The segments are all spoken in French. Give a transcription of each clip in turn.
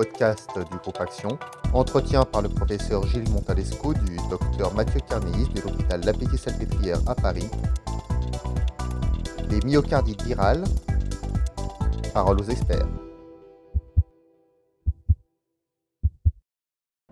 podcast du groupe. Entretien par le professeur Gilles Montalesco du docteur Mathieu Carnéis de l'hôpital La Salpêtrière à Paris. Les myocardites virales. Parole aux experts.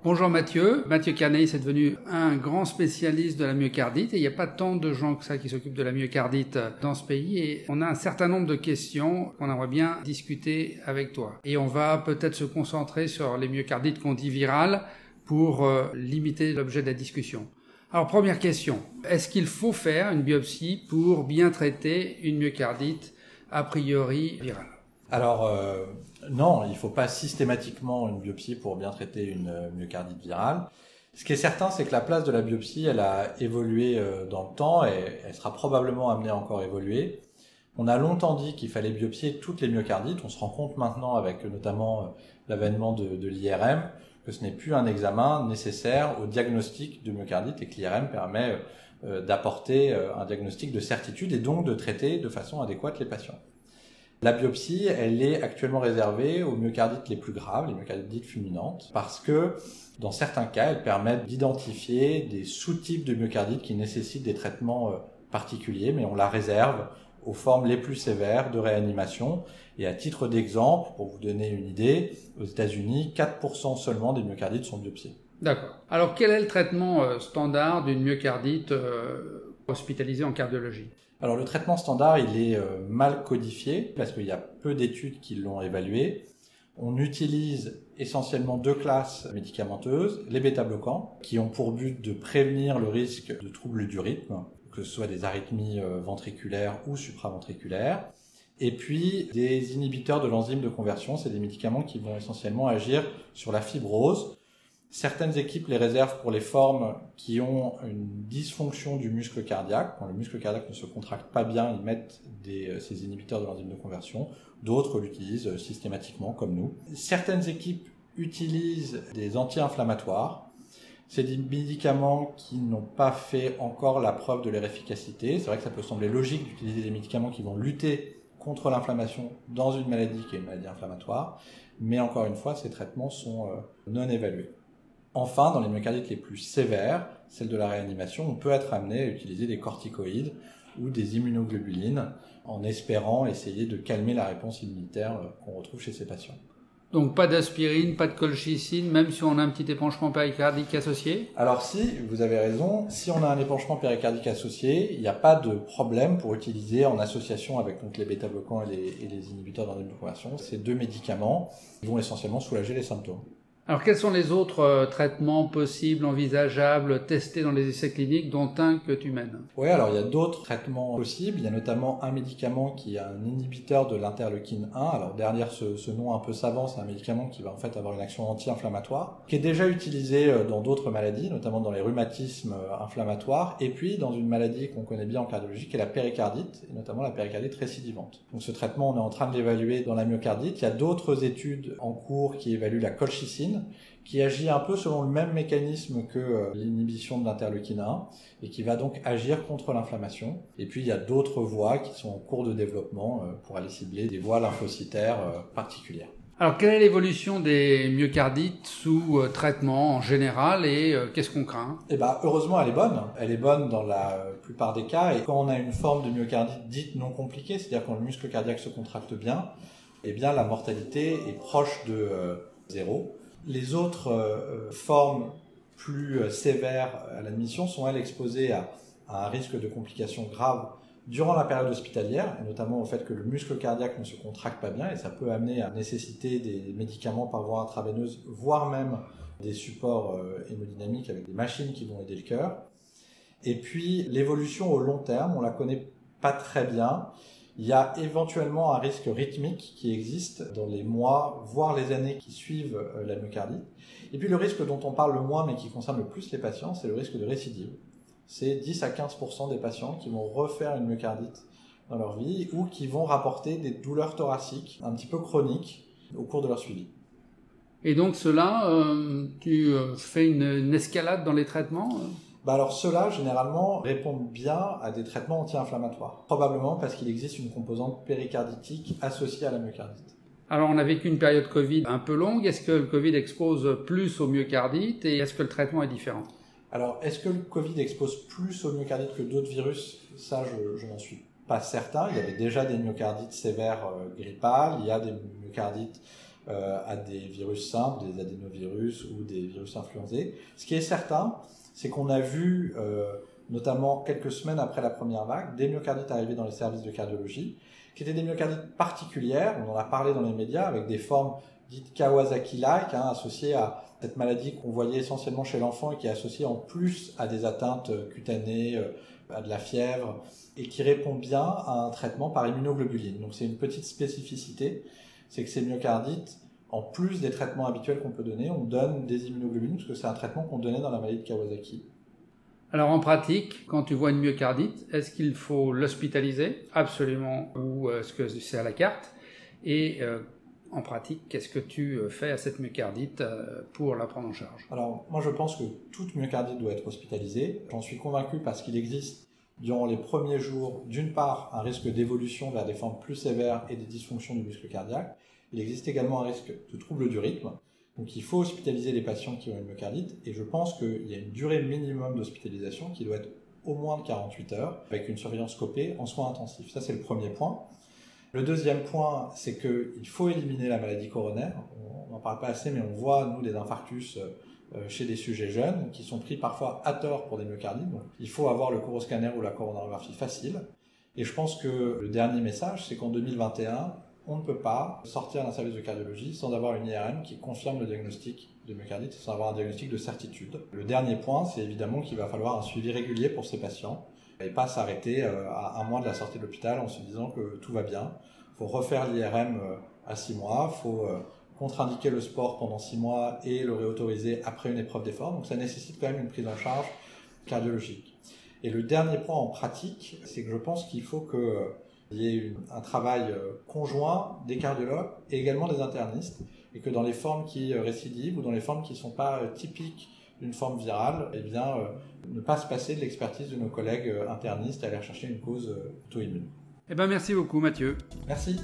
Bonjour Mathieu. Mathieu Carneis est devenu un grand spécialiste de la myocardite et il n'y a pas tant de gens que ça qui s'occupent de la myocardite dans ce pays et on a un certain nombre de questions qu'on aimerait bien discuter avec toi. Et on va peut-être se concentrer sur les myocardites qu'on dit virales pour euh, limiter l'objet de la discussion. Alors première question, est-ce qu'il faut faire une biopsie pour bien traiter une myocardite a priori virale? Alors euh, non, il ne faut pas systématiquement une biopsie pour bien traiter une euh, myocardite virale. Ce qui est certain, c'est que la place de la biopsie, elle a évolué euh, dans le temps et elle sera probablement amenée à encore évoluer. On a longtemps dit qu'il fallait biopsier toutes les myocardites. On se rend compte maintenant, avec notamment l'avènement de, de l'IRM, que ce n'est plus un examen nécessaire au diagnostic de myocardite et que l'IRM permet d'apporter un diagnostic de certitude et donc de traiter de façon adéquate les patients. La biopsie, elle est actuellement réservée aux myocardites les plus graves, les myocardites dites fulminantes, parce que dans certains cas, elles permettent d'identifier des sous-types de myocardites qui nécessitent des traitements euh, particuliers, mais on la réserve aux formes les plus sévères de réanimation. Et à titre d'exemple, pour vous donner une idée, aux États-Unis, 4% seulement des myocardites sont biopsiés. D'accord. Alors quel est le traitement euh, standard d'une myocardite euh, hospitalisée en cardiologie? Alors le traitement standard, il est euh, mal codifié parce qu'il y a peu d'études qui l'ont évalué. On utilise essentiellement deux classes médicamenteuses, les bêta-bloquants, qui ont pour but de prévenir le risque de troubles du rythme, que ce soit des arythmies euh, ventriculaires ou supraventriculaires. Et puis des inhibiteurs de l'enzyme de conversion, c'est des médicaments qui vont essentiellement agir sur la fibrose, Certaines équipes les réservent pour les formes qui ont une dysfonction du muscle cardiaque. Quand le muscle cardiaque ne se contracte pas bien, ils mettent euh, ces inhibiteurs de l'enzyme de conversion. D'autres l'utilisent euh, systématiquement, comme nous. Certaines équipes utilisent des anti-inflammatoires. C'est des médicaments qui n'ont pas fait encore la preuve de leur efficacité. C'est vrai que ça peut sembler logique d'utiliser des médicaments qui vont lutter contre l'inflammation dans une maladie qui est une maladie inflammatoire. Mais encore une fois, ces traitements sont euh, non évalués. Enfin, dans les myocardites les plus sévères, celles de la réanimation, on peut être amené à utiliser des corticoïdes ou des immunoglobulines en espérant essayer de calmer la réponse immunitaire euh, qu'on retrouve chez ces patients. Donc pas d'aspirine, pas de colchicine, même si on a un petit épanchement péricardique associé? Alors si, vous avez raison, si on a un épanchement péricardique associé, il n'y a pas de problème pour utiliser en association avec donc, les bêta-bloquants et les, et les inhibiteurs d'enzyme de conversion ces deux médicaments qui vont essentiellement soulager les symptômes. Alors quels sont les autres euh, traitements possibles, envisageables, testés dans les essais cliniques, dont un que tu mènes? Oui, alors il y a d'autres traitements possibles. Il y a notamment un médicament qui est un inhibiteur de l'interleukine 1. Alors derrière ce, ce, nom un peu savant, c'est un médicament qui va en fait avoir une action anti-inflammatoire, qui est déjà utilisé euh, dans d'autres maladies, notamment dans les rhumatismes euh, inflammatoires, et puis dans une maladie qu'on connaît bien en cardiologie, qui est la péricardite, et notamment la péricardite récidivante. Donc ce traitement, on est en train de l'évaluer dans la myocardite. Il y a d'autres études en cours qui évaluent la colchicine qui agit un peu selon le même mécanisme que euh, l'inhibition de l'interleukine 1 et qui va donc agir contre l'inflammation. Et puis il y a d'autres voies qui sont en cours de développement euh, pour aller cibler des voies lymphocytaires euh, particulières. Alors, quelle est l'évolution des myocardites sous traitement en général et qu'est-ce qu'on craint? Eh ben, heureusement, elle est bonne. Elle est bonne dans la plupart des cas. Et quand on a une forme de myocardite dite non compliquée, c'est-à-dire quand le muscle cardiaque se contracte bien, eh bien, la mortalité est proche de zéro. Les autres euh, formes plus euh, sévères à l'admission sont elles exposées à, un risque de complications graves durant la période hospitalière, et notamment au fait que le muscle cardiaque ne se contracte pas bien, et ça peut amener à nécessiter des médicaments par voie intraveineuse, voire même des supports euh, hémodynamiques avec des machines qui vont aider le cœur. Et puis l'évolution au long terme, on la connaît pas très bien. Il y a éventuellement un risque rythmique qui existe dans les mois, voire les années qui suivent euh, la myocardite. Et puis le risque dont on parle le moins, mais qui concerne le plus les patients, c'est le risque de récidive. C'est 10 à 15% des patients qui vont refaire une myocardite dans leur vie ou qui vont rapporter des douleurs thoraciques un petit peu chroniques au cours de leur suivi. Et donc cela, euh, tu euh, fais une, escalade dans les traitements bah alors ceux-là, généralement, répondent bien à des traitements anti-inflammatoires. Probablement parce qu'il existe une composante péricarditique associée à la myocardite. Alors on a vécu une période Covid un peu longue. Est-ce que le Covid expose plus au myocardite et est-ce que le traitement est différent? Alors est-ce que le Covid expose plus au myocardite que d'autres virus? Ça, je, n'en suis pas certain. Il y avait déjà des myocardites sévères euh, grippales, il y a des myocardites euh, à des virus simples, des adénovirus ou des virus influenzés. Ce qui est certain, c'est qu'on a vu, euh, notamment quelques semaines après la première vague, des myocardites arriver dans les services de cardiologie qui étaient des myocardites particulières, on en a parlé dans les médias, avec des formes dites Kawasaki-like, hein, associées à cette maladie qu'on voyait essentiellement chez l'enfant et qui est associée en plus à des atteintes cutanées, euh, à de la fièvre, et qui répond bien à un traitement par immunoglobuline. Donc c'est une petite spécificité, c'est que ces myocardites, en plus des traitements habituels qu'on peut donner, on donne des immunoglobulines, parce que c'est un traitement qu'on donnait dans la maladie de Kawasaki. Alors en pratique, quand tu vois une myocardite, est-ce qu'il faut l'hospitaliser? Absolument. Ou est-ce que c'est à la carte? Et euh, en pratique, qu'est-ce que tu euh, fais à cette myocardite euh, pour la prendre en charge? Alors moi je pense que toute myocardite doit être hospitalisée. J'en suis convaincu parce qu'il existe durant les premiers jours, d'une part, un risque d'évolution vers des formes plus sévères et des dysfonctions du muscle cardiaque. Il existe également un risque de troubles du rythme. Donc il faut hospitaliser les patients qui ont une myocardite et je pense qu'il y a une durée minimum d'hospitalisation qui doit être au moins de 48 heures avec une surveillance copée en soins intensifs. Ça c'est le premier point. Le deuxième point, c'est qu'il faut éliminer la maladie coronaire. On n'en parle pas assez, mais on voit, nous, des infarctus euh, chez des sujets jeunes qui sont pris parfois à tort pour des myocardites. Donc, il faut avoir le coroscanner ou la coronarographie facile. Et je pense que le dernier message, c'est qu'en 2021, on ne peut pas sortir d'un service de cardiologie sans avoir une IRM qui confirme le diagnostic de myocardite, sans avoir un diagnostic de certitude. Le dernier point, c'est évidemment qu'il va falloir un suivi régulier pour ces patients et pas s'arrêter euh, à un mois de la sortie de l'hôpital en se disant que tout va bien. Il faut refaire l'IRM euh, à six mois, il faut euh, contre-indiquer le sport pendant six mois et le réautoriser après une épreuve d'effort. Donc ça nécessite quand même une prise en charge cardiologique. Et le dernier point en pratique, c'est que je pense qu'il faut que il y ait un travail euh, conjoint des cardiologues et également des internistes, et que dans les formes qui euh, récidivent ou dans les formes qui ne sont pas euh, typiques d'une forme virale, eh bien, ne pas se passer de l'expertise de nos collègues internistes et aller chercher une cause auto-immune. Eh ben, merci beaucoup, Mathieu. Merci.